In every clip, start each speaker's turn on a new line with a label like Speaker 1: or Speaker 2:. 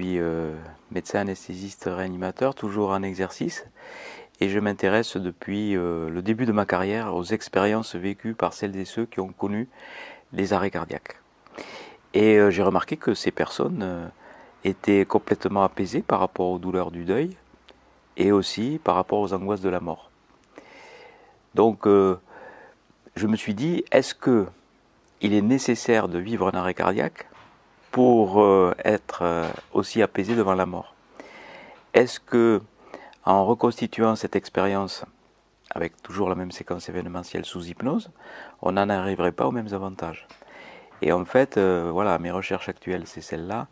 Speaker 1: suis euh, médecin anesthésiste réanimateur, toujours en exercice, et je m'intéresse depuis euh, le début de ma carrière aux expériences vécues par celles et ceux qui ont connu les arrêts cardiaques. Et euh, j'ai remarqué que ces personnes étaient complètement apaisées par rapport aux douleurs du deuil et aussi par rapport aux angoisses de la mort. Donc je me suis dit, est-ce que il est nécessaire de vivre un arrêt cardiaque pour euh, être euh, aussi apaisé devant la mort. Est-ce que, en reconstituant cette expérience avec toujours la même séquence événementielle sous hypnose, on n'en arriverait pas aux mêmes avantages? Et en fait, euh, voilà, mes recherches actuelles, c'est celles-là.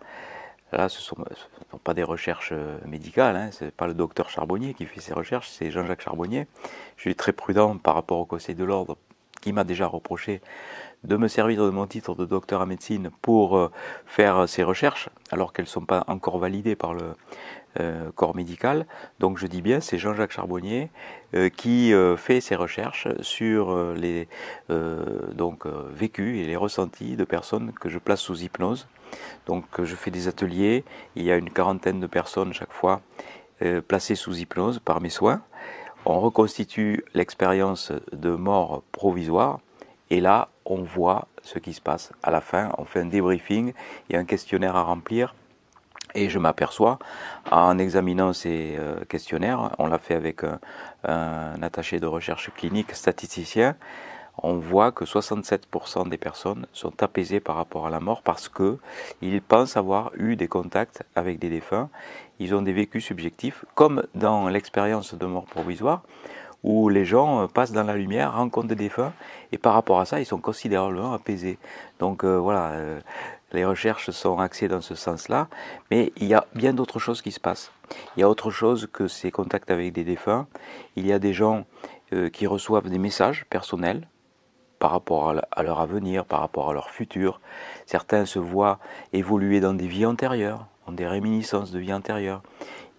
Speaker 1: Là, ce ne sont, pas des recherches médicales, hein, ce n'est pas le docteur Charbonnier qui fait ces recherches, c'est Jean-Jacques Charbonnier. Je suis très prudent par rapport au Conseil de l'Ordre qui m'a déjà reproché de me servir de mon titre de docteur en médecine pour euh, faire ces recherches, alors qu'elles ne sont pas encore validées par le euh, corps médical. Donc je dis bien, c'est Jean-Jacques Charbonnier euh, qui fait ces recherches sur les donc, vécus et les ressentis de personnes que je place sous hypnose. Donc je fais des ateliers, il y a une quarantaine de personnes chaque fois placées sous hypnose par mes soins. On reconstitue l'expérience de mort provisoire et là, on voit ce qui se passe. À la fin, on fait un débriefing, il y a un questionnaire à remplir. Et je m'aperçois, en examinant ces euh, questionnaires, on l'a fait avec un, attaché de recherche clinique statisticien, on voit que 67% des personnes sont apaisées par rapport à la mort parce qu'ils pensent avoir eu des contacts avec des défunts. Ils ont des vécus subjectifs, comme dans l'expérience de mort provisoire où les gens euh, passent dans la lumière, rencontrent des défunts, et par rapport à ça, ils sont considérablement apaisés. Donc euh, voilà, euh, les recherches sont axées dans ce sens-là, mais il y a bien d'autres choses qui se passent. Il y a autre chose que ces contacts avec des défunts. Il y a des gens qui reçoivent des messages personnels par rapport à leur avenir, par rapport à leur futur. Certains se voient évoluer dans des vies antérieures, ont des réminiscences de vies antérieures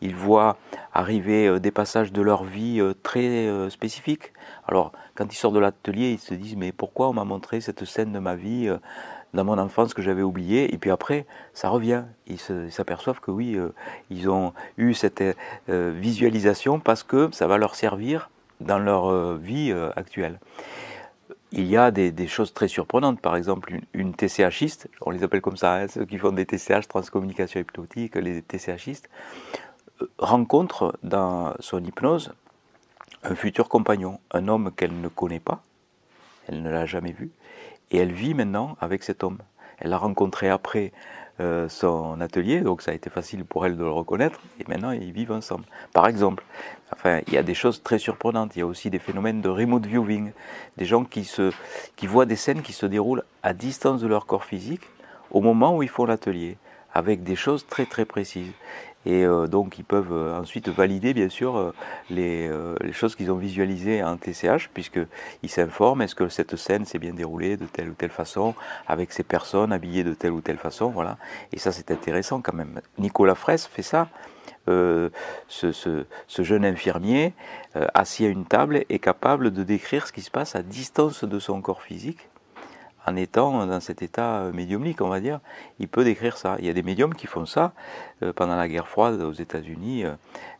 Speaker 1: ils voient arriver euh, des passages de leur vie euh, très euh, spécifiques. Alors, quand ils sortent de l'atelier, ils se disent Mais pourquoi on m'a montré cette scène de ma vie dans mon enfance que j'avais oubliée? Et puis après, ça revient. Ils s'aperçoivent que oui, ils ont eu cette visualisation parce que ça va leur servir dans leur vie actuelle il y a des, choses très surprenantes. Par exemple, une, TCHiste, on les appelle comme ça, hein, ceux qui font des TCH, transcommunication hypnotique, les TCHistes, rencontre dans son hypnose un futur compagnon, un homme qu'elle ne connaît pas, elle ne l'a jamais vu, et elle vit maintenant avec cet homme. Elle l'a rencontré après euh, son atelier, donc ça a été facile pour elle de le reconnaître, et maintenant ils vivent ensemble. Par exemple, enfin, il y a des choses très surprenantes, il y a aussi des phénomènes de remote viewing, des gens qui, se, qui voient des scènes qui se déroulent à distance de leur corps physique au moment où ils font l'atelier, avec des choses très très précises. Et euh, donc ils peuvent euh, ensuite valider bien sûr euh, les, choses qu'ils ont visualisées en TCH, puisqu'ils s'informent, est-ce que cette scène s'est bien déroulée de telle ou telle façon, avec ces personnes habillées de telle ou telle façon, voilà. Et ça c'est intéressant quand même. Nicolas Fraisse fait ça. ce, ce, jeune infirmier assis à une table est capable de décrire ce qui se passe à distance de son corps physique en étant dans cet état euh, médiumnique, on va dire, il peut décrire ça. Il y a des médiums qui font ça. Euh, pendant la guerre froide aux États-Unis,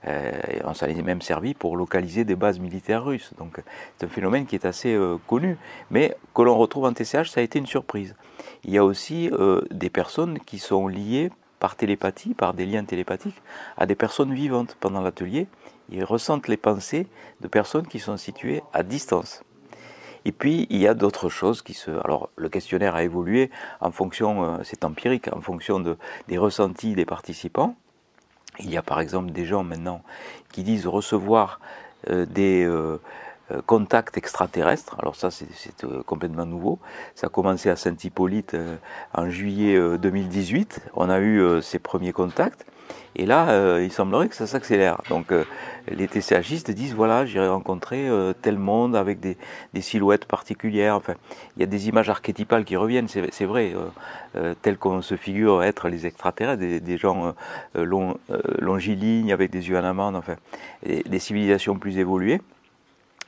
Speaker 1: euh, on s'en est même servi pour localiser des bases militaires russes. Donc c'est un phénomène qui est assez connu, mais que l'on retrouve en TCH, ça a été une surprise. Il y a aussi des personnes qui sont liées par télépathie, par des liens télépathiques, à des personnes vivantes. Pendant l'atelier, ils ressentent les pensées de personnes qui sont situées à distance. Et puis, il y a d'autres choses qui se... Alors, le questionnaire a évolué en fonction, euh, c'est empirique, en fonction de, des ressentis des participants. Il y a par exemple des gens maintenant qui disent recevoir euh, des euh, contacts extraterrestres. Alors ça, c'est complètement nouveau. Ça a commencé à Saint-Hippolyte en juillet 2018. On a eu ces premiers contacts. Et là, euh, il semblerait que ça s'accélère. Donc euh, les TCHistes disent, voilà, j'irai rencontrer euh, tel monde avec des, silhouettes particulières. Enfin, il y a des images archétypales qui reviennent, c'est vrai, telles qu'on se figure être les extraterrestres, des, gens longilignes avec des yeux en amande, enfin, des civilisations plus évoluées.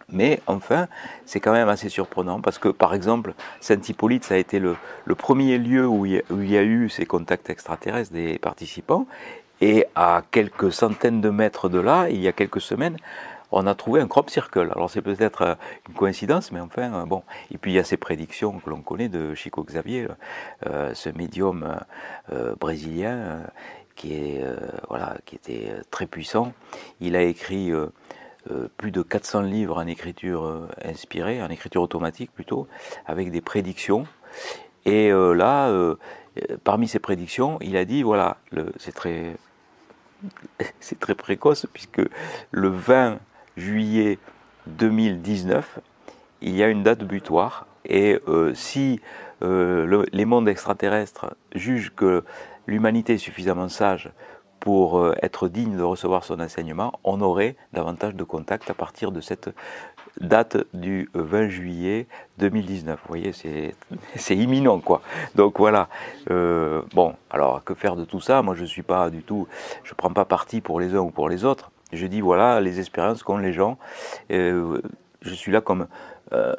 Speaker 1: Mais enfin, c'est quand même assez surprenant parce que, par exemple, Saint-Hippolyte, ça a été le, premier lieu où il, y a, eu ces contacts extraterrestres des participants. Et à quelques centaines de mètres de là, il y a quelques semaines, on a trouvé un crop circle. Alors c'est peut-être euh, une coïncidence, mais enfin, euh, bon. Et puis il y a ces prédictions que l'on connaît de Chico Xavier, euh, ce médium brésilien qui, est, voilà, qui était très puissant. Il a écrit plus de 400 livres en écriture inspirée, en écriture automatique plutôt, avec des prédictions. Et là, parmi ces prédictions, il a dit, voilà, c'est très c'est très précoce puisque le 20 juillet 2019, il y a une date butoir. Et euh, si euh, les mondes extraterrestres jugent que l'humanité est suffisamment sage pour euh, être digne de recevoir son enseignement, on aurait davantage de contacts à partir de cette date du 20 juillet 2019. Vous voyez, c'est imminent, quoi. Donc voilà. bon, alors que faire de tout ça? Moi, je suis pas du tout, je prends pas parti pour les uns ou pour les autres. Je dis voilà les expériences qu'ont les gens. Euh, je suis là comme euh,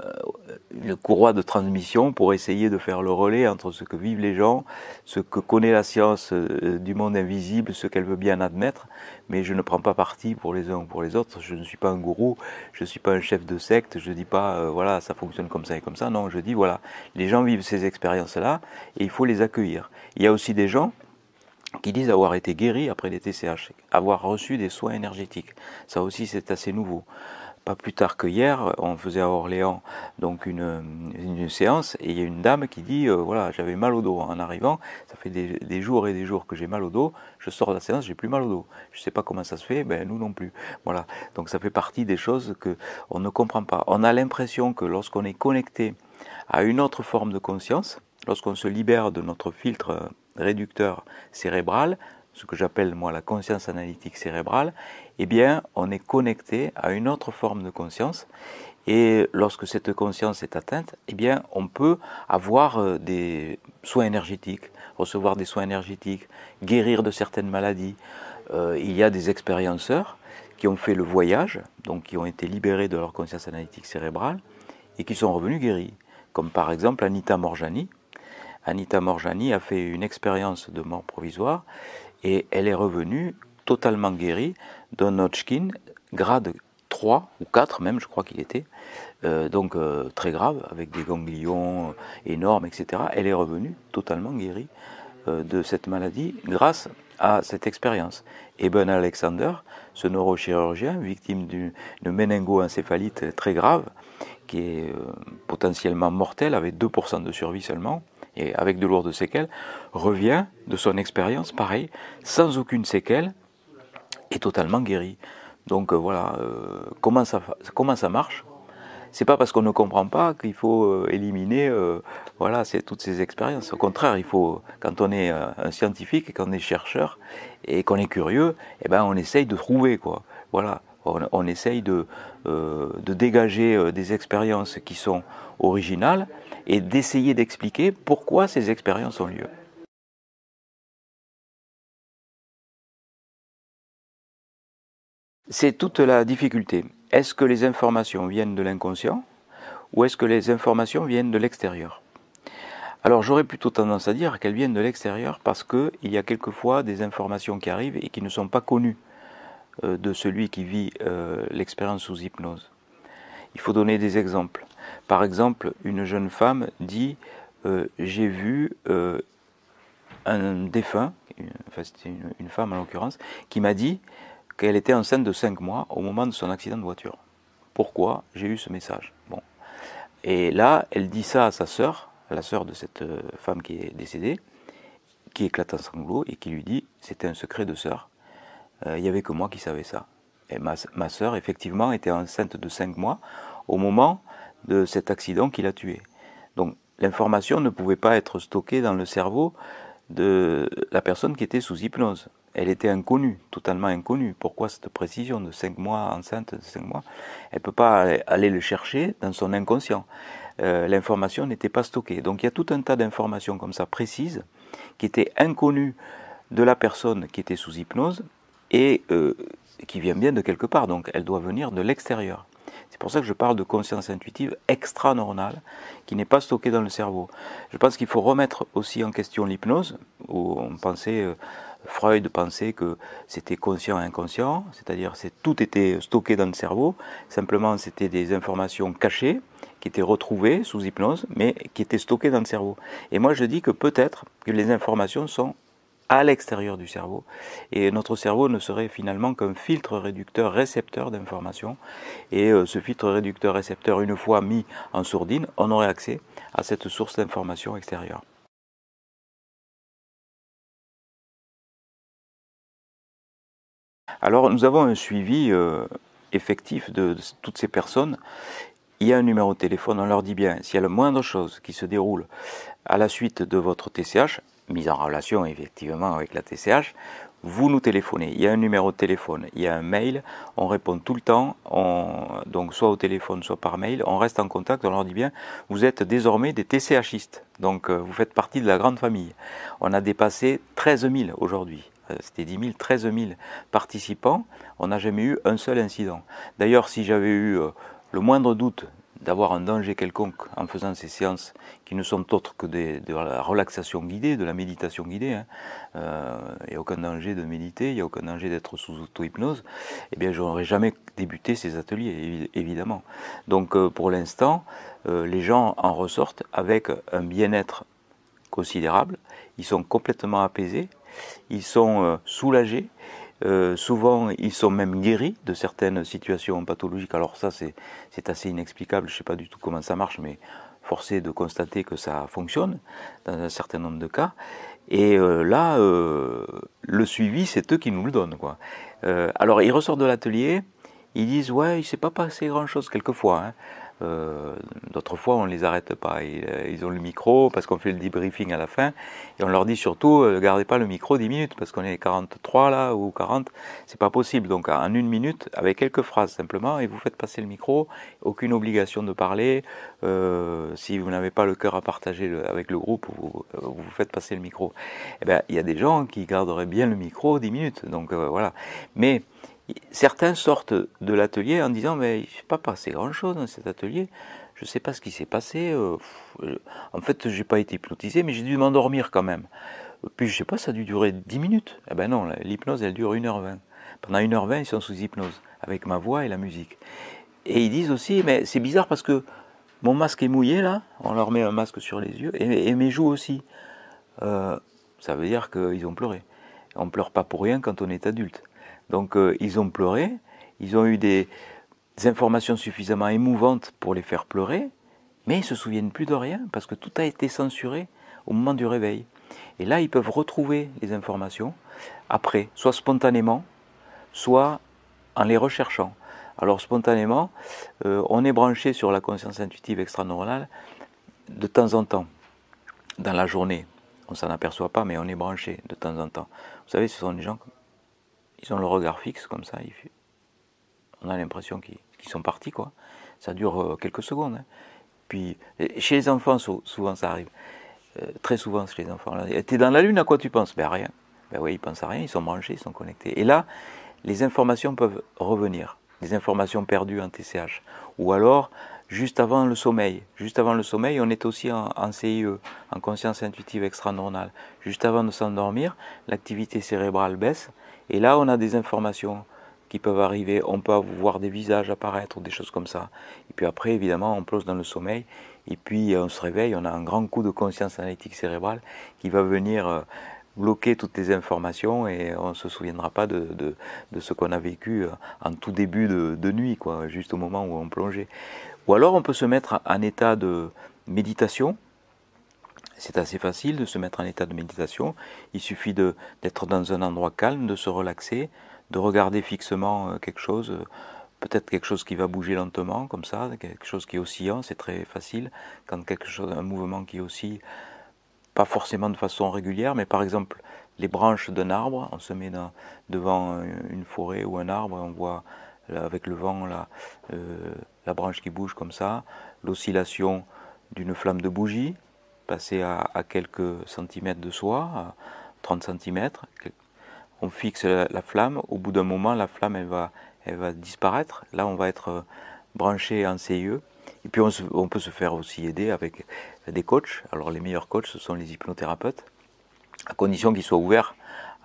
Speaker 1: une courroie de transmission pour essayer de faire le relais entre ce que vivent les gens, ce que connaît la science euh, du monde invisible, ce qu'elle veut bien admettre, mais je ne prends pas parti pour les uns ou pour les autres. Je ne suis pas un gourou, je ne suis pas un chef de secte, je ne dis pas voilà ça fonctionne comme ça et comme ça. Non, je dis voilà les gens vivent ces expériences-là et il faut les accueillir. Il y a aussi des gens qui disent avoir été guéris après les TCH, avoir reçu des soins énergétiques. Ça aussi, c'est assez nouveau. Plus tard que hier, on faisait à Orléans donc une, séance et il y a une dame qui dit euh, voilà j'avais mal au dos. En arrivant, ça fait des, jours et des jours que j'ai mal au dos, je sors de la séance j'ai plus mal au dos, je sais pas comment ça se fait, ben nous non plus, voilà. Donc ça fait partie des choses que on ne comprend pas. On a l'impression que lorsqu'on est connecté à une autre forme de conscience, lorsqu'on se libère de notre filtre réducteur cérébral, ce que j'appelle moi la conscience analytique cérébrale, eh bien on est connecté à une autre forme de conscience et lorsque cette conscience est atteinte, eh bien on peut avoir euh, des soins énergétiques, recevoir des soins énergétiques, guérir de certaines maladies. Euh, il y a des expérienceurs qui ont fait le voyage, donc qui ont été libérés de leur conscience analytique cérébrale et qui sont revenus guéris, comme par exemple Anita Morjani, Anita Morjani a fait une expérience de mort provisoire et elle est revenue totalement guérie d'un Hodgkin grade 3 ou 4 même, je crois qu'il était, euh, donc euh, très grave, avec des ganglions énormes, etc. Elle est revenue totalement guérie euh, de cette maladie grâce à cette expérience. Et Ben Alexander, ce neurochirurgien, victime d'une méningo-encéphalite très grave, qui est potentiellement mortelle, avec 2% de survie seulement, et avec de lourdes séquelles, revient de son expérience, pareil, sans aucune séquelle, et totalement guéri. Donc euh, voilà, euh, comment, ça, comment ça marche? C'est pas parce qu'on ne comprend pas qu'il faut euh, éliminer voilà, toutes ces expériences. Au contraire, il faut, quand on est un scientifique, quand on est chercheur et qu'on est curieux, eh ben, on essaye de trouver. Quoi. Voilà, on, on essaye de, de dégager des expériences qui sont originales et d'essayer d'expliquer pourquoi ces expériences ont lieu. C'est toute la difficulté. Est-ce que les informations viennent de l'inconscient ou est-ce que les informations viennent de l'extérieur? Alors j'aurais plutôt tendance à dire qu'elles viennent de l'extérieur parce qu'il y a quelquefois des informations qui arrivent et qui ne sont pas connues euh, de celui qui vit euh, l'expérience sous hypnose. Il faut donner des exemples. Par exemple, une jeune femme dit euh, J'ai vu euh, un défunt, enfin c'était une, femme en l'occurrence, qui m'a dit qu'elle était enceinte de 5 mois au moment de son accident de voiture. Pourquoi j'ai eu ce message? Bon. Et là, elle dit ça à sa sœur, la sœur de cette euh, femme qui est décédée, qui éclate en sanglots et qui lui dit C'était un secret de sœur. Il n'y avait que moi qui savais ça. Et ma, ma sœur, effectivement, était enceinte de 5 mois au moment de cet accident qui l'a tué. Donc l'information ne pouvait pas être stockée dans le cerveau de la personne qui était sous hypnose. Elle était inconnue, totalement inconnue. Pourquoi cette précision de 5 mois, enceinte de 5 mois? Elle ne peut pas aller le chercher dans son inconscient. Euh, l'information n'était pas stockée. Donc il y a tout un tas d'informations comme ça précises qui étaient inconnues de la personne qui était sous hypnose et euh, qui vient bien de quelque part. Donc elle doit venir de l'extérieur. C'est pour ça que je parle de conscience intuitive extra-neuronale qui n'est pas stockée dans le cerveau. Je pense qu'il faut remettre aussi en question l'hypnose, où on pensait, euh, Freud pensait que c'était conscient et inconscient, c'est-à-dire que tout était stocké dans le cerveau, simplement c'était des informations cachées qui étaient retrouvées sous hypnose, mais qui étaient stockées dans le cerveau. Et moi je dis que peut-être que les informations sont à l'extérieur du cerveau. Et notre cerveau ne serait finalement qu'un filtre réducteur récepteur d'informations. Et euh, ce filtre réducteur récepteur, une fois mis en sourdine, on aurait accès à cette source d'information extérieure. Alors nous avons un suivi euh, effectif de, de, toutes ces personnes. Il y a un numéro de téléphone, on leur dit bien, s'il y a la moindre chose qui se déroule à la suite de votre TCH, mise en relation effectivement avec la TCH, vous nous téléphonez. Il y a un numéro de téléphone, il y a un mail, on répond tout le temps, donc soit au téléphone, soit par mail, on reste en contact, on leur dit bien, vous êtes désormais des TCHistes, donc euh, vous faites partie de la grande famille. On a dépassé 13 000 aujourd'hui. Euh, c'était 10 000, 13 000 participants, on n'a jamais eu un seul incident. D'ailleurs, si j'avais eu euh, le moindre doute d'avoir un danger quelconque en faisant ces séances qui ne sont autres que de la relaxation guidée, de la méditation guidée. Hein. Euh, il n'y a aucun danger de méditer, il n'y a aucun danger d'être sous auto-hypnose. Eh bien, je n'aurais jamais débuté ces ateliers, évidemment. Donc, euh, pour l'instant, euh, les gens en ressortent avec un bien-être considérable. Ils sont complètement apaisés, ils sont soulagés euh, souvent, ils sont même guéris de certaines situations pathologiques. Alors ça, c'est assez inexplicable. Je ne sais pas du tout comment ça marche, mais forcé de constater que ça fonctionne dans un certain nombre de cas. Et euh, là, euh, le suivi, c'est eux qui nous le donnent. Quoi. alors, ils ressortent de l'atelier, ils disent, ouais, il ne s'est pas passé grand-chose quelquefois. Hein. Euh, d'autres fois, on ne les arrête pas. Euh, ils, ont le micro parce qu'on fait le debriefing à la fin. Et on leur dit surtout, ne euh, gardez pas le micro 10 minutes parce qu'on est 43 là ou 40. C'est pas possible. Donc en une minute, avec quelques phrases simplement, et vous faites passer le micro. Aucune obligation de parler. si vous n'avez pas le cœur à partager avec le groupe, vous, vous faites passer le micro. Eh ben, il y a des gens qui garderaient bien le micro 10 minutes. Donc voilà. Mais certains sortent de l'atelier en disant mais il ne s'est pas passé grand chose dans cet atelier. Je ne sais pas ce qui s'est passé euh, en fait j'ai pas été hypnotisé mais j'ai dû m'endormir quand même. Puis je sais pas ça a dû durer 10 minutes. Eh ben non l'hypnose elle dure 1h20 pendant 1h20 ils sont sous hypnose avec ma voix et la musique. Et ils disent aussi mais c'est bizarre parce que mon masque est mouillé là. On leur met un masque sur les yeux et, mes joues aussi. Euh, ça veut dire qu'ils ont pleuré. On pleure pas pour rien quand on est adulte donc euh, ils ont pleuré, ils ont eu des, informations suffisamment émouvantes pour les faire pleurer, mais ils ne se souviennent plus de rien parce que tout a été censuré au moment du réveil. Et là, ils peuvent retrouver les informations après, soit spontanément, soit en les recherchant. Alors spontanément, euh, on est branché sur la conscience intuitive extraneuronale de temps en temps, dans la journée. On s'en aperçoit pas, mais on est branché de temps en temps. Vous savez, ce sont des gens ils ont le regard fixe comme ça. On a l'impression qu'ils sont partis, quoi. Ça dure euh, quelques secondes. Hein. Puis, chez les enfants, souvent ça arrive. Euh, très souvent chez les enfants. T'es dans la lune, à quoi tu penses? Ben rien. Ben oui, ils pensent à rien, ils sont branchés, ils sont connectés. Et là, les informations peuvent revenir. Des informations perdues en TCH. Ou alors, juste avant le sommeil. Juste avant le sommeil, on est aussi en, CIE, en conscience intuitive extra-normale. Juste avant de s'endormir, l'activité cérébrale baisse et là, on a des informations qui peuvent arriver. On peut voir des visages apparaître des choses comme ça. Et puis après, évidemment, on plonge dans le sommeil. Et puis, on se réveille. On a un grand coup de conscience analytique cérébrale qui va venir euh, bloquer toutes les informations et on ne se souviendra pas de, de, ce qu'on a vécu euh, en tout début de, de, nuit, quoi, juste au moment où on plongeait. Ou alors, on peut se mettre en état de méditation c'est assez facile de se mettre en état de méditation. Il suffit d'être dans un endroit calme, de se relaxer, de regarder fixement euh, quelque chose, euh, peut-être quelque chose qui va bouger lentement, comme ça, quelque chose qui est oscillant, c'est très facile. Quand quelque chose, un mouvement qui oscille, pas forcément de façon régulière, mais par exemple les branches d'un arbre, on se met devant une forêt ou un arbre, on voit avec le vent euh, la branche qui bouge comme ça, l'oscillation d'une flamme de bougie, passer à, quelques centimètres de soi, à 30 centimètres. On fixe la, flamme, au bout d'un moment, la flamme elle va, elle va disparaître. Là, on va être branché en CIE. Et puis on, peut se faire aussi aider avec des coachs. Alors les meilleurs coachs, ce sont les hypnothérapeutes, à condition qu'ils soient ouverts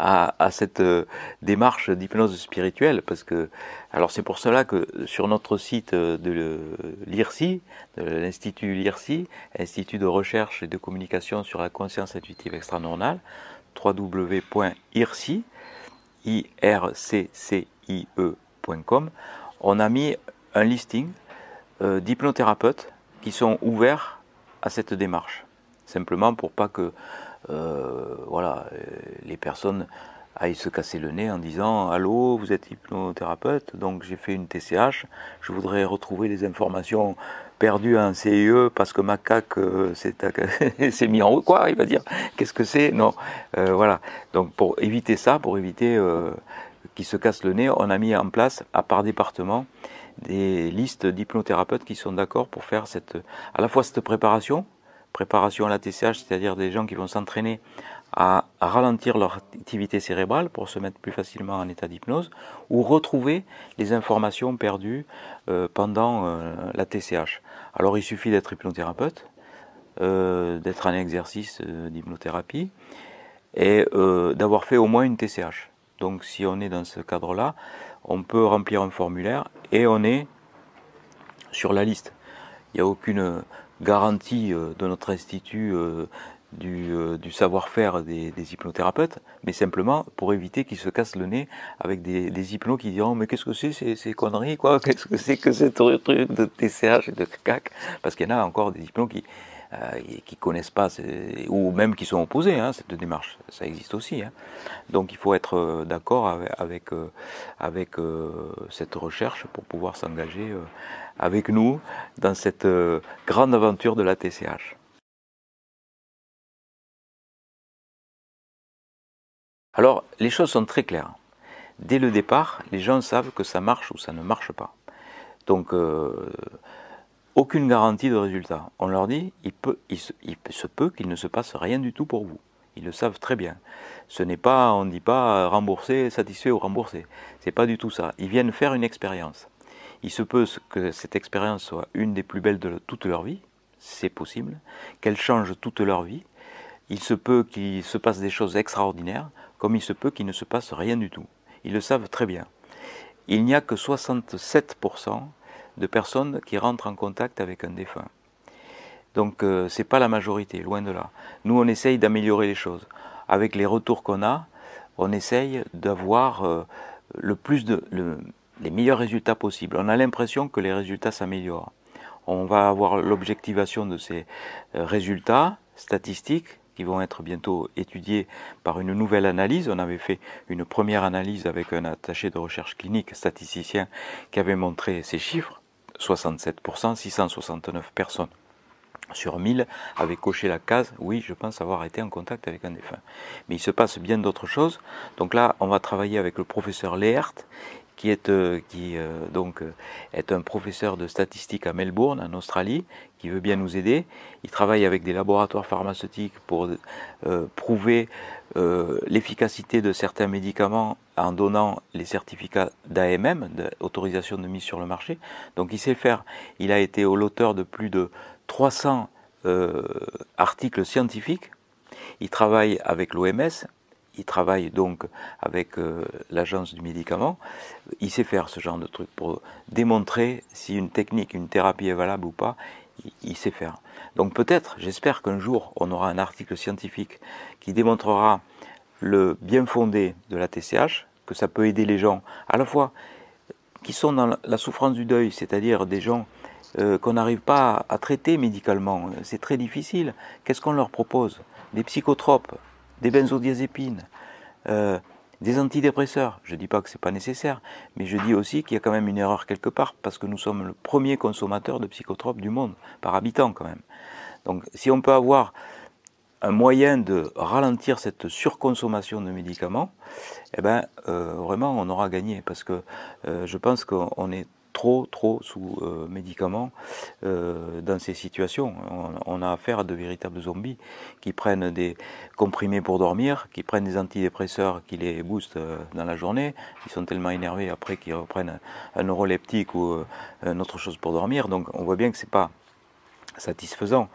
Speaker 1: à, cette euh, démarche d'hypnose spirituelle. Parce que, alors c'est pour cela que sur notre site de l'IRSI, de l'Institut l'IRSI, Institut de recherche et de communication sur la conscience intuitive extranormale, www.irci, irccie.com, on a mis un listing euh, d'hypnothérapeutes qui sont ouverts à cette démarche. Simplement pour pas que euh, voilà, euh, les personnes aillent se casser le nez en disant Allô, vous êtes hypnothérapeute, donc j'ai fait une TCH, je voudrais retrouver les informations perdues en CIE parce que ma CAC s'est mis en haut. Quoi Il va dire Qu'est-ce que c'est? Non. voilà. Donc pour éviter ça, pour éviter qu'ils se cassent le nez, on a mis en place, à part département, des listes d'hypnothérapeutes qui sont d'accord pour faire cette, à la fois cette préparation, préparation à la TCH, c'est-à-dire des gens qui vont s'entraîner à, ralentir leur activité cérébrale pour se mettre plus facilement en état d'hypnose, ou retrouver les informations perdues euh, pendant euh, la TCH. Alors il suffit d'être hypnothérapeute, euh, d'être en exercice d'hypnothérapie, et d'avoir fait au moins une TCH. Donc si on est dans ce cadre-là, on peut remplir un formulaire et on est sur la liste. Il n'y a aucune garantie de notre institut euh, du, savoir-faire des, hypnothérapeutes, mais simplement pour éviter qu'ils se cassent le nez avec des, des qui diront mais qu'est-ce que c'est ces, conneries quoi? Qu'est-ce que c'est que ce truc de TCH et de CAC? Parce qu'il y en a encore des hypnos qui euh, connaissent pas, ou même qui sont opposés à hein, cette démarche. Ça existe aussi. Hein. Donc il faut être euh, d'accord avec, avec, euh, cette recherche pour pouvoir s'engager avec nous dans cette grande aventure de la TCH. Alors, les choses sont très claires. Dès le départ, les gens savent que ça marche ou ça ne marche pas. Donc, aucune garantie de résultat. On leur dit, il, se, peut qu'il ne se passe rien du tout pour vous. Ils le savent très bien. Ce n'est pas, on ne dit pas rembourser, satisfait ou remboursé. C'est pas du tout ça. Ils viennent faire une expérience. Il se peut que cette expérience soit une des plus belles de toute leur vie. C'est possible. Qu'elle change toute leur vie. Il se peut qu'il se passe des choses extraordinaires, comme il se peut qu'il ne se passe rien du tout. Ils le savent très bien. Il n'y a que 67% de personnes qui rentrent en contact avec un défunt. Donc euh, ce n'est pas la majorité, loin de là. Nous, on essaye d'améliorer les choses. Avec les retours qu'on a, on essaye d'avoir euh, les meilleurs résultats possibles. On a l'impression que les résultats s'améliorent. On va avoir l'objectivation de ces euh, résultats statistiques qui vont être bientôt étudiés par une nouvelle analyse. On avait fait une première analyse avec un attaché de recherche clinique statisticien qui avait montré ces chiffres. 67%, 669 personnes sur 1000 avaient coché la case oui, je pense avoir été en contact avec un défunt. Mais il se passe bien d'autres choses. Donc là, on va travailler avec le professeur Leert qui est euh, euh, donc euh, est un professeur de statistique à Melbourne en Australie qui veut bien nous aider. Il travaille avec des laboratoires pharmaceutiques pour prouver l'efficacité de certains médicaments en donnant les certificats d'AMM, d'autorisation de mise sur le marché. Donc il sait faire. Il a été l'auteur de plus de 300 articles scientifiques. Il travaille avec l'OMS, il travaille donc avec euh, l'agence du médicament, il sait faire ce genre de truc pour démontrer si une technique, une thérapie est valable ou pas, il, sait faire. Donc peut-être, j'espère qu'un jour on aura un article scientifique qui démontrera le bien fondé de la TCH, que ça peut aider les gens à la fois qui sont dans la souffrance du deuil, c'est-à-dire des gens euh, qu'on n'arrive pas à traiter médicalement, c'est très difficile. Qu'est-ce qu'on leur propose? Des psychotropes, des benzodiazépines, euh, des antidépresseurs. Je ne dis pas que ce n'est pas nécessaire, mais je dis aussi qu'il y a quand même une erreur quelque part, parce que nous sommes le premier consommateur de psychotropes du monde, par habitant quand même. Donc si on peut avoir un moyen de ralentir cette surconsommation de médicaments, eh ben, euh, vraiment on aura gagné, parce que euh, je pense qu'on est trop, trop sous euh, médicaments euh, dans ces situations. On, a affaire à de véritables zombies qui prennent des comprimés pour dormir, qui prennent des antidépresseurs qui les boostent euh, dans la journée. Ils sont tellement énervés après qu'ils reprennent un neuroleptique ou une autre chose pour dormir. Donc on voit bien que c'est pas satisfaisant.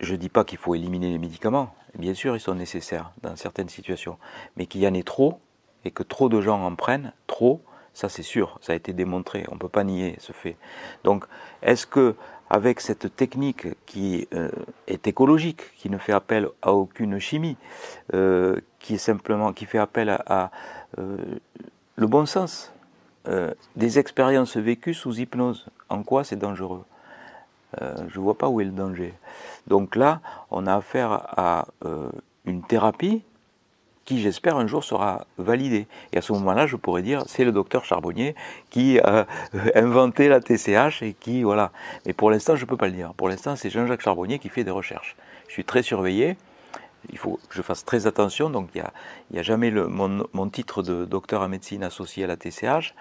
Speaker 1: Je ne dis pas qu'il faut éliminer les médicaments. Bien sûr, ils sont nécessaires dans certaines situations. Mais qu'il y en ait trop et que trop de gens en prennent, trop, ça c'est sûr, ça a été démontré, on ne peut pas nier ce fait. Donc, est-ce que avec cette technique qui euh, est écologique, qui ne fait appel à aucune chimie, euh, qui est simplement, qui fait appel à, euh, le bon sens, des expériences vécues sous hypnose, en quoi c'est dangereux? Je ne vois pas où est le danger. Donc là, on a affaire à une thérapie qui j'espère un jour sera validé. Et à ce moment-là, je pourrais dire, c'est le docteur Charbonnier qui a inventé la TCH et qui, voilà. Mais pour l'instant, je ne peux pas le dire. Pour l'instant, c'est Jean-Jacques Charbonnier qui fait des recherches. Je suis très surveillé. Il faut que je fasse très attention. Donc, il n'y a, jamais mon, titre de docteur en médecine associé à la TCH.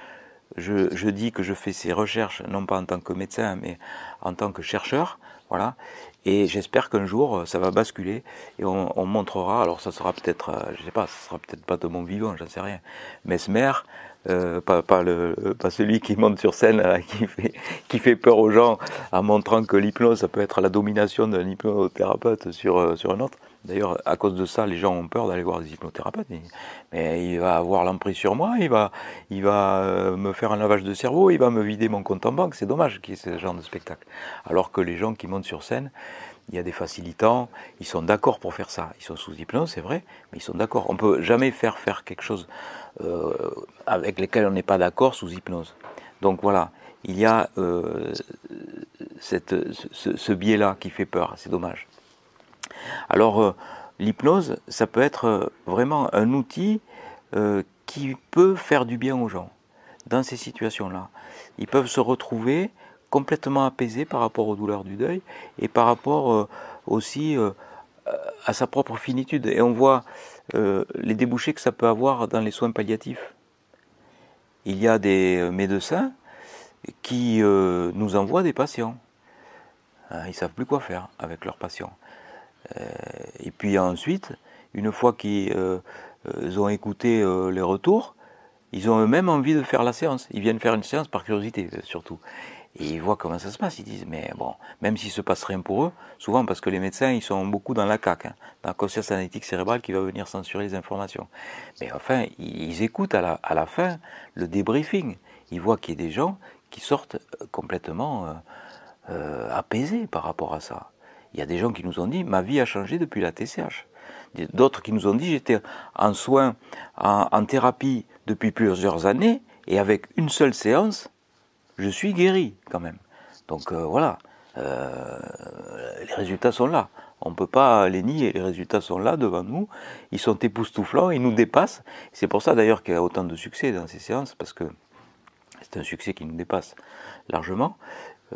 Speaker 1: Je, je, dis que je fais ces recherches non pas en tant que médecin, mais en tant que chercheur. Voilà. Et j'espère qu'un jour, euh, ça va basculer et on, montrera. Alors, ça sera peut-être, euh, je sais pas, ça sera peut-être pas de mon vivant, j'en sais rien. Mesmer, euh, pas, pas, le, pas celui qui monte sur scène, qui, fait, qui fait peur aux gens en montrant que l'hypnose, ça peut être la domination d'un hypnothérapeute sur, sur un autre. D'ailleurs, à cause de ça, les gens ont peur d'aller voir des hypnothérapeutes. Mais il va avoir l'emprise sur moi, il va, euh, me faire un lavage de cerveau, il va me vider mon compte en banque. C'est dommage qu'il y ait ce genre de spectacle. Alors que les gens qui montent sur scène, il y a des facilitants, ils sont d'accord pour faire ça. Ils sont sous hypnose, c'est vrai, mais ils sont d'accord. On ne peut jamais faire faire quelque chose euh, avec lequel on n'est pas d'accord sous hypnose. Donc voilà, il y a euh, ce biais-là qui fait peur, c'est dommage. Alors, euh, l'hypnose, ça peut être euh, vraiment un outil euh, qui peut faire du bien aux gens dans ces situations-là. Ils peuvent se retrouver complètement apaisés par rapport aux douleurs du deuil et par rapport aussi à sa propre finitude. Et on voit les débouchés que ça peut avoir dans les soins palliatifs. Il y a des médecins qui nous envoient des patients. Hein, ils ne savent plus quoi faire avec leurs patients. Euh, et puis ensuite, une fois qu'ils euh, euh, ont écouté les retours, ils ont eux-mêmes envie de faire la séance. Ils viennent faire une séance par curiosité, surtout. Et ils voient comment ça se passe. Ils disent, mais bon, même s'il se passe rien pour eux, souvent parce que les médecins, ils sont beaucoup dans la CAC, hein, dans la conscience analytique cérébrale qui va venir censurer les informations. Mais enfin, ils écoutent à la, à la fin le débriefing. Ils voient qu'il y a des gens qui sortent complètement apaisés par rapport à ça. Il y a des gens qui nous ont dit ma vie a changé depuis la TCH. D'autres qui nous ont dit j'étais en soins, en, thérapie depuis plusieurs années et avec une seule séance, je suis guéri quand même. Donc euh, voilà, euh, les résultats sont là. On ne peut pas les nier, les résultats sont là devant nous, ils sont époustouflants, ils nous dépassent. C'est pour ça d'ailleurs qu'il y a autant de succès dans ces séances, parce que c'est un succès qui nous dépasse largement.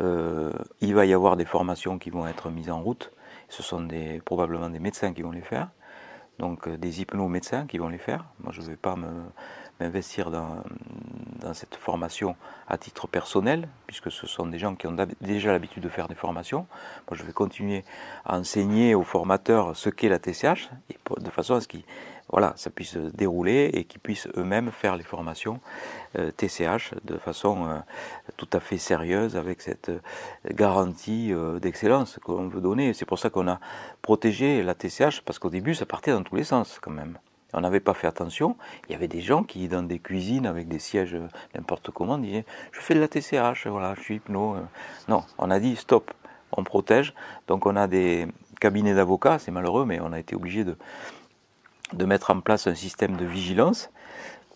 Speaker 1: Euh, il va y avoir des formations qui vont être mises en route. Ce sont probablement des médecins qui vont les faire, donc euh, des hypno-médecins qui vont les faire. Moi, je ne vais pas m'investir dans, dans, cette formation à titre personnel, puisque ce sont des gens qui ont déjà l'habitude de faire des formations. Moi, je vais continuer à enseigner aux formateurs ce qu'est la TCH, de façon à ce qu'ils voilà, ça puisse dérouler et qu'ils puissent eux-mêmes faire les formations TCH euh, de façon euh, tout à fait sérieuse avec cette euh, garantie d'excellence qu'on veut donner. C'est pour ça qu'on a protégé la TCH parce qu'au début ça partait dans tous les sens quand même. On n'avait pas fait attention. Il y avait des gens qui, dans des cuisines avec des sièges n'importe comment, disaient Je fais de la TCH, voilà, je suis hypno. Non, on a dit stop, on protège. Donc on a des cabinets d'avocats, c'est malheureux, mais on a été obligé de, de mettre en place un système de vigilance.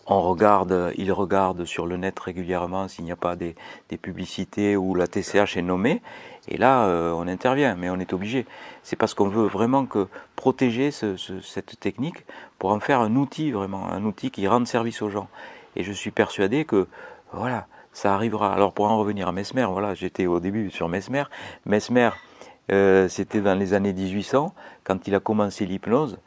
Speaker 1: On regarde, il regarde sur le net régulièrement s'il n'y a pas des, publicités où la TCH est nommée. Et là, euh, on intervient, mais on est obligé. C'est parce qu'on veut vraiment que protéger cette technique pour en faire un outil vraiment, un outil qui rende service aux gens. Et je suis persuadé que voilà, ça arrivera. Alors pour en revenir à Mesmer, voilà, j'étais au début sur Mesmer. Mesmer, euh, c'était dans les années 1800 quand il a commencé l'hypnose.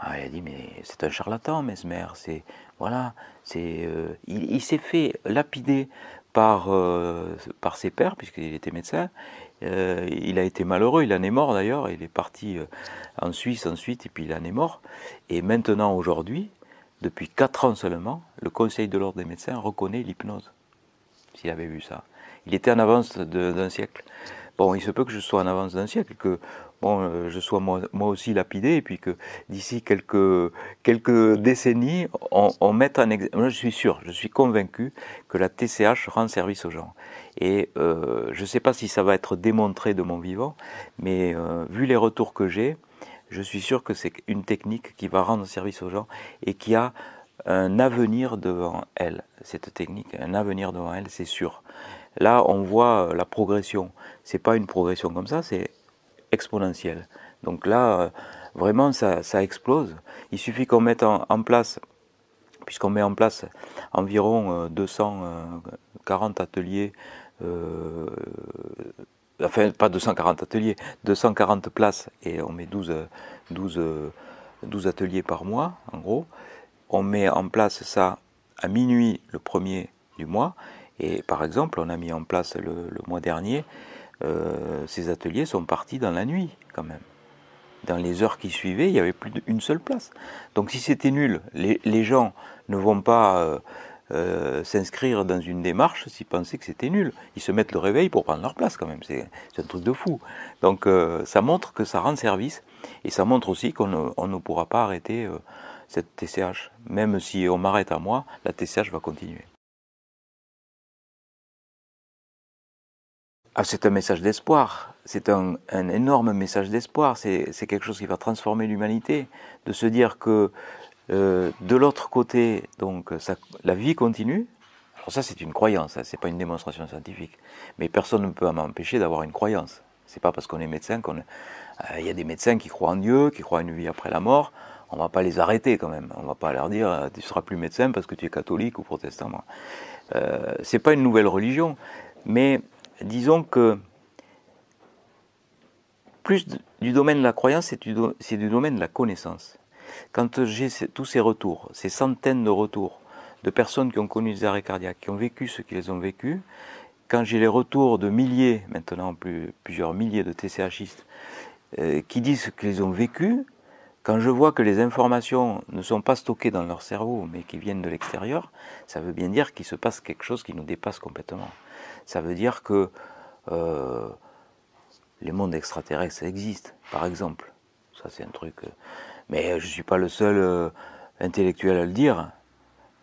Speaker 1: Ah, il a dit mais c'est un charlatan Mesmer, c'est voilà, c'est euh, il, s'est fait lapider par, par ses pères, puisqu'il était médecin. il a été malheureux, il en est mort d'ailleurs, il est parti en Suisse ensuite, et puis il en est mort. Et maintenant, aujourd'hui, depuis 4 ans seulement, le Conseil de l'ordre des médecins reconnaît l'hypnose. S'il avait vu ça. Il était en avance d'un siècle. Bon, il se peut que je sois en avance d'un siècle, que bon, euh, je sois moi, aussi lapidé, et puis que d'ici quelques, quelques décennies, on, mette en exemple. Moi, je suis sûr, je suis convaincu que la TCH rend service aux gens. Et euh, je ne sais pas si ça va être démontré de mon vivant, mais euh, vu les retours que j'ai, je suis sûr que c'est une technique qui va rendre service aux gens et qui a un avenir devant elle, cette technique, un avenir devant elle, c'est sûr. Là, on voit la progression. C'est pas une progression comme ça, c'est exponentiel. Donc là, vraiment, ça, explose. Il suffit qu'on mette en, place, puisqu'on met en place environ 240 euh, ateliers euh, enfin pas 240 ateliers, 240 places et on met 12, 12, 12 ateliers par mois en gros. On met en place ça à minuit le premier du mois et par exemple on a mis en place le, mois dernier, euh, ces ateliers sont partis dans la nuit quand même. Dans les heures qui suivaient, il n'y avait plus d'une seule place. Donc si c'était nul, les, gens ne vont pas... Euh, euh, s'inscrire dans une démarche s'ils pensaient que c'était nul. Ils se mettent le réveil pour prendre leur place quand même. C'est un truc de fou. Donc ça montre que ça rend service et ça montre aussi qu'on ne, pourra pas arrêter cette TCH. Même si on m'arrête à moi, la TCH va continuer. Ah, c'est un message d'espoir, c'est un, énorme message d'espoir, c'est quelque chose qui va transformer l'humanité, de se dire que euh, de l'autre côté, donc, la vie continue. Alors ça, c'est une croyance, ce c'est pas une démonstration scientifique. Mais personne ne peut m'empêcher d'avoir une croyance. C'est pas parce qu'on est médecin qu'on. Euh, il y a des médecins qui croient en Dieu, qui croient en une vie après la mort. On va pas les arrêter quand même. On va pas leur dire euh, tu seras plus médecin parce que tu es catholique ou protestant. Euh, c'est pas une nouvelle religion, mais disons que plus du domaine de la croyance, c'est du domaine de la connaissance. Quand j'ai tous ces retours, ces centaines de retours de personnes qui ont connu des arrêts cardiaques, qui ont vécu ce qu'ils ont vécu, quand j'ai les retours de milliers, maintenant plus, plusieurs milliers de TCHistes, euh, qui disent ce qu'ils ont vécu, quand je vois que les informations ne sont pas stockées dans leur cerveau, mais qui viennent de l'extérieur, ça veut bien dire qu'il se passe quelque chose qui nous dépasse complètement. Ça veut dire que euh, les mondes extraterrestres existent, par exemple. Ça, c'est un truc. Euh, mais je ne suis pas le seul euh, intellectuel à le dire.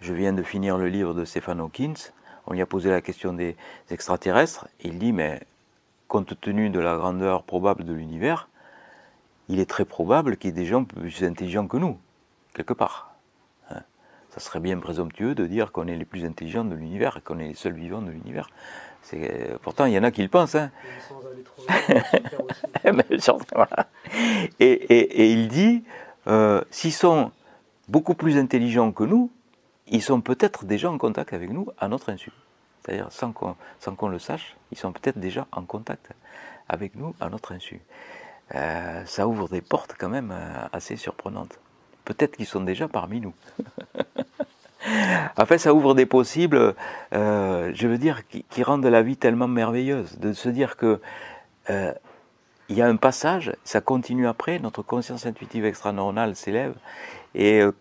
Speaker 1: Je viens de finir le livre de Stephen Hawkins. On lui a posé la question des extraterrestres. Il dit, mais compte tenu de la grandeur probable de l'univers, il est très probable qu'il y ait des gens plus intelligents que nous, quelque part. Hein. Ça serait bien présomptueux de dire qu'on est les plus intelligents de l'univers et qu'on est les seuls vivants de l'univers. Pourtant, il y en a qui le pensent. Hein. et, et, il dit, euh, s'ils sont beaucoup plus intelligents que nous, ils sont peut-être déjà en contact avec nous à notre insu. C'est-à-dire sans qu'on le sache, ils sont peut-être déjà en contact avec nous à notre insu. Euh, ça ouvre des portes quand même euh, assez surprenantes. Peut-être qu'ils sont déjà parmi nous. en fait, ça ouvre des possibles, je veux dire, qui, rendent la vie tellement merveilleuse. De se dire que il y a un passage, ça continue après, notre conscience intuitive extraneuronale s'élève et euh,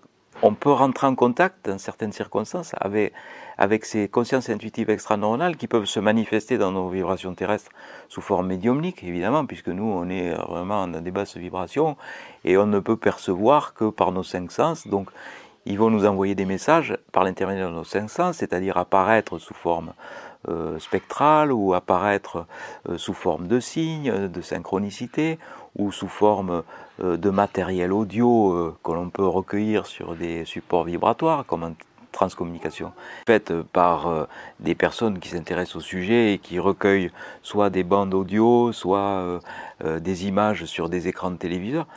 Speaker 1: on peut rentrer en contact dans certaines circonstances avec, avec ces consciences intuitives extraneuronales qui peuvent se manifester dans nos vibrations terrestres sous forme médiumnique, évidemment, puisque nous, on est vraiment dans des basses vibrations et on ne peut percevoir que par nos cinq sens. Donc, ils vont nous envoyer des messages par l'intermédiaire de nos cinq sens, c'est-à-dire apparaître sous forme euh, spectrale ou apparaître euh, sous forme de signes, de synchronicité ou sous forme euh, de matériel audio que l'on peut recueillir sur des supports vibratoires comme en transcommunication faite par des personnes qui s'intéressent au sujet et qui recueillent soit des bandes audio, soit des images sur des écrans de téléviseur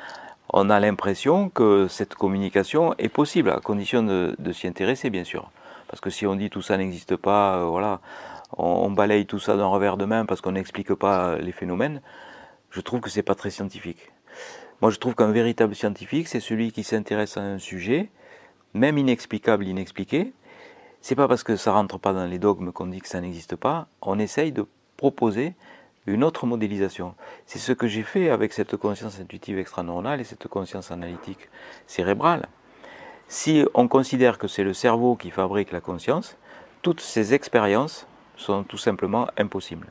Speaker 1: on a l'impression que cette communication est possible, à condition de, s'y intéresser, bien sûr. Parce que si on dit tout ça n'existe pas, voilà, on, balaye tout ça d'un revers de main parce qu'on n'explique pas les phénomènes, je trouve que c'est pas très scientifique. Moi, je trouve qu'un véritable scientifique, c'est celui qui s'intéresse à un sujet, même inexplicable, inexpliqué. c'est pas parce que ça rentre pas dans les dogmes qu'on dit que ça n'existe pas. On essaye de proposer une autre modélisation. C'est ce que j'ai fait avec cette conscience intuitive extraneuronale et cette conscience analytique cérébrale. Si on considère que c'est le cerveau qui fabrique la conscience, toutes ces expériences sont tout simplement impossibles.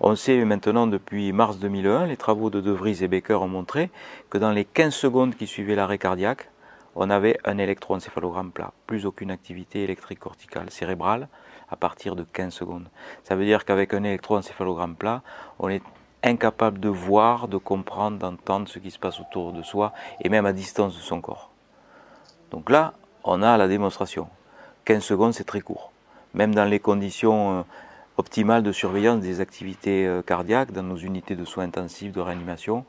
Speaker 1: On sait maintenant depuis mars 2001, les travaux de De Vries et Baker ont montré que dans les 15 secondes qui suivaient l'arrêt cardiaque, on avait un électroencéphalogramme plat, plus aucune activité électrique corticale cérébrale à partir de 15 secondes. Ça veut dire qu'avec un électroencéphalogramme plat, on est incapable de voir, de comprendre, d'entendre ce qui se passe autour de soi et même à distance de son corps. Donc là, on a la démonstration. 15 secondes, c'est très court. Même dans les conditions euh, optimales de surveillance des activités euh, cardiaques, dans nos unités de soins intensifs, de réanimation,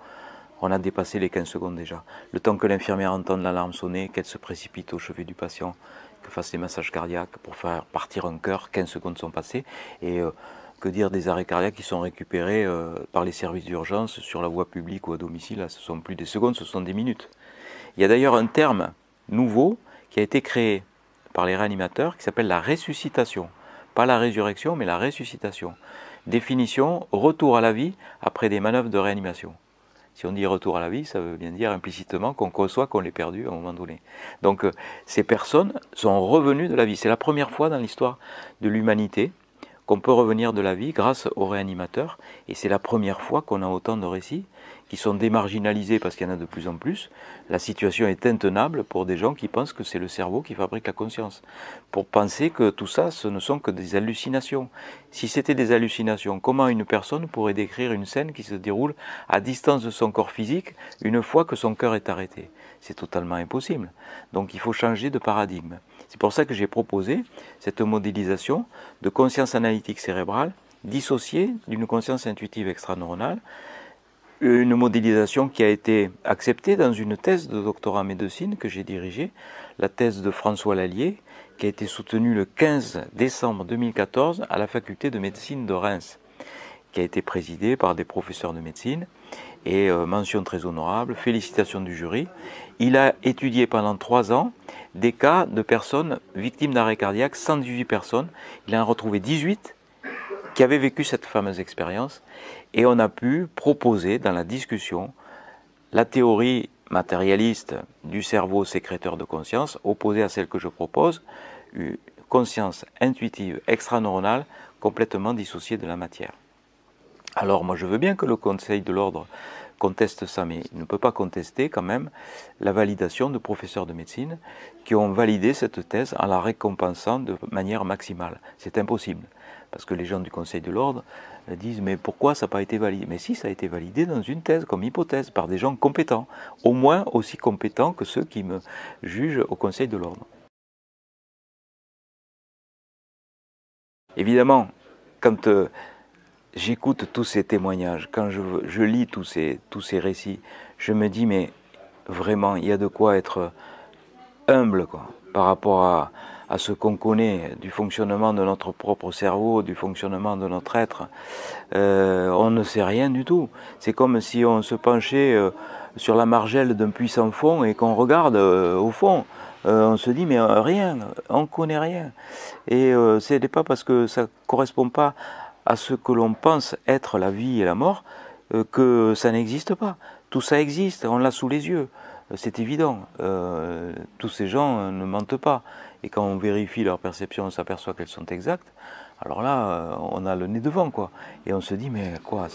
Speaker 1: on a dépassé les 15 secondes déjà. Le temps que l'infirmière entende l'alarme sonner, qu'elle se précipite au chevet du patient, que fasse les massages cardiaques pour faire partir un cœur, 15 secondes sont passées. Et euh, que dire des arrêts cardiaques qui sont récupérés euh, par les services d'urgence sur la voie publique ou à domicile Là, ce sont plus des secondes, ce sont des minutes. Il y a d'ailleurs un terme nouveau qui a été créé par les réanimateurs qui s'appelle la ressuscitation. Pas la résurrection, mais la ressuscitation. Définition, retour à la vie après des manœuvres de réanimation. Si on dit retour à la vie, ça veut bien dire implicitement qu'on conçoit qu'on l'ait perdu à un moment donné. Donc euh, ces personnes sont revenues de la vie. C'est la première fois dans l'histoire de l'humanité qu'on peut revenir de la vie grâce aux réanimateurs. Et c'est la première fois qu'on a autant de récits qui sont démarginalisés parce qu'il y en a de plus en plus. La situation est intenable pour des gens qui pensent que c'est le cerveau qui fabrique la conscience. Pour penser que tout ça, ce ne sont que des hallucinations. Si c'était des hallucinations, comment une personne pourrait décrire une scène qui se déroule à distance de son corps physique une fois que son cœur est arrêté? C'est totalement impossible. Donc il faut changer de paradigme. C'est pour ça que j'ai proposé cette modélisation de conscience analytique cérébrale dissociée d'une conscience intuitive extraneuronale, une modélisation qui a été acceptée dans une thèse de doctorat en médecine que j'ai dirigée, la thèse de François Lallier, qui a été soutenue le 15 décembre 2014 à la faculté de médecine de Reims, qui a été présidée par des professeurs de médecine, et euh, mention très honorable, félicitations du jury. Il a étudié pendant trois ans des cas de personnes victimes d'arrêt cardiaque, 118 personnes. Il en a retrouvé 18 qui avaient vécu cette fameuse expérience et on a pu proposer dans la discussion la théorie matérialiste du cerveau sécréteur de conscience opposée à celle que je propose, une conscience intuitive extraneuronale complètement dissociée de la matière. Alors moi je veux bien que le Conseil de l'ordre conteste ça, mais il ne peut pas contester quand même la validation de professeurs de médecine qui ont validé cette thèse en la récompensant de manière maximale. C'est impossible, parce que les gens du Conseil de l'ordre disent mais pourquoi ça n'a pas été validé? Mais si, ça a été validé dans une thèse, comme hypothèse, par des gens compétents, au moins aussi compétents que ceux qui me jugent au Conseil de l'ordre. Évidemment, quand euh, j'écoute tous ces témoignages, quand je, lis tous ces, tous ces récits, je me dis, mais vraiment, il y a de quoi être humble quoi, par rapport à, à ce qu'on connaît du fonctionnement de notre propre cerveau, du fonctionnement de notre être. Euh, on ne sait rien du tout. C'est comme si on se penchait euh, sur la margelle d'un puissant fond et qu'on regarde euh, au fond. on se dit mais rien, on connaît rien. Et ce n'est pas parce que ça correspond pas à ce que l'on pense être la vie et la mort, euh, que ça n'existe pas. Tout ça existe, on l'a sous les yeux, euh, c'est évident. Euh, tous ces gens ne mentent pas. Et quand on vérifie leur perception, on s'aperçoit qu'elles sont exactes. Alors là, on a le nez devant, quoi. Et on se dit, mais quoi,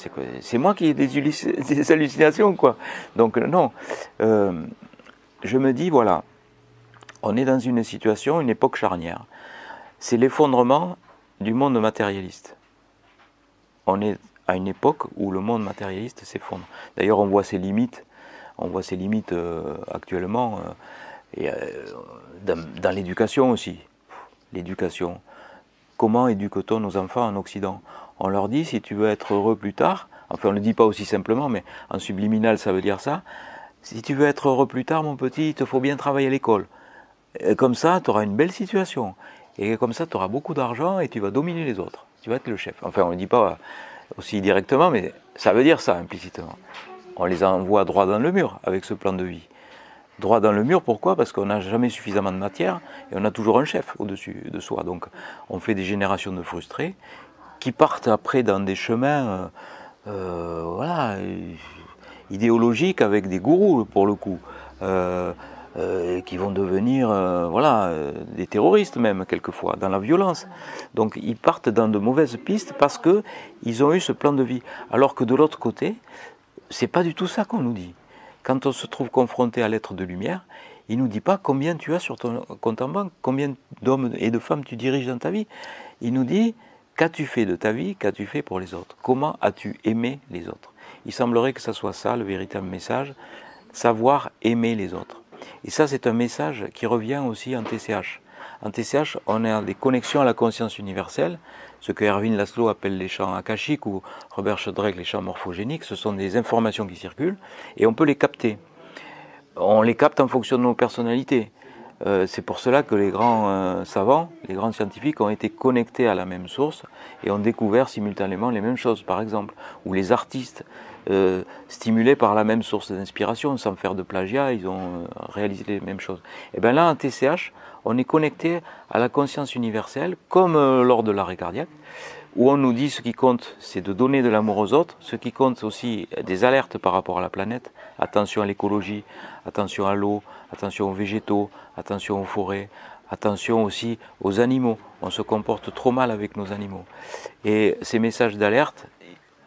Speaker 1: c'est moi qui ai des, des, hallucinations, quoi. Donc non, je me dis, voilà, on est dans une situation, une époque charnière. C'est l'effondrement du monde matérialiste on est à une époque où le monde matérialiste s'effondre. D'ailleurs, on voit ses limites, on voit ses limites euh, actuellement, euh, euh, dans, l'éducation aussi. L'éducation. Comment éduque-t-on nos enfants en Occident? On leur dit, si tu veux être heureux plus tard, enfin on ne le dit pas aussi simplement, mais en subliminal ça veut dire ça, si tu veux être heureux plus tard, mon petit, il te faut bien travailler à l'école. Comme ça, tu auras une belle situation. Et comme ça, tu auras beaucoup d'argent et tu vas dominer les autres tu vas être le chef. Enfin, on ne le dit pas aussi directement, mais ça veut dire ça implicitement. On les envoie droit dans le mur avec ce plan de vie. droit dans le mur. Pourquoi? Parce qu'on n'a jamais suffisamment de matière et on a toujours un chef au-dessus de soi. Donc on fait des générations de frustrés qui partent après dans des chemins euh, euh, idéologiques avec des gourous pour le coup. Euh, qui vont devenir voilà, des terroristes même quelquefois, dans la violence. Donc ils partent dans de mauvaises pistes parce qu'ils ont eu ce plan de vie. Alors que de l'autre côté, c'est pas du tout ça qu'on nous dit. Quand on se trouve confronté à l'être de lumière, il ne nous dit pas combien tu as sur ton compte en banque, combien d'hommes et de femmes tu diriges dans ta vie. Il nous dit qu'as-tu fait de ta vie, qu'as-tu fait pour les autres? Comment as-tu aimé les autres? Il semblerait que ce soit ça le véritable message, savoir aimer les autres. Et ça, c'est un message qui revient aussi en TCH. En TCH, on a des connexions à la conscience universelle, ce que Erwin Laszlo appelle les champs akashiques ou Robert Sheldrake les champs morphogéniques. Ce sont des informations qui circulent et on peut les capter. On les capte en fonction de nos personnalités. Euh, c'est pour cela que les grands euh, savants, les grands scientifiques ont été connectés à la même source et ont découvert simultanément les mêmes choses, par exemple, ou les artistes euh, stimulés par la même source d'inspiration, sans faire de plagiat, ils ont réalisé les mêmes choses. Et bien là, en TCH, on est connecté à la conscience universelle, comme lors de l'arrêt cardiaque, où on nous dit ce qui compte, c'est de donner de l'amour aux autres, ce qui compte aussi des alertes par rapport à la planète, attention à l'écologie, attention à l'eau, attention aux végétaux, attention aux forêts, attention aussi aux animaux. On se comporte trop mal avec nos animaux. Et ces messages d'alerte,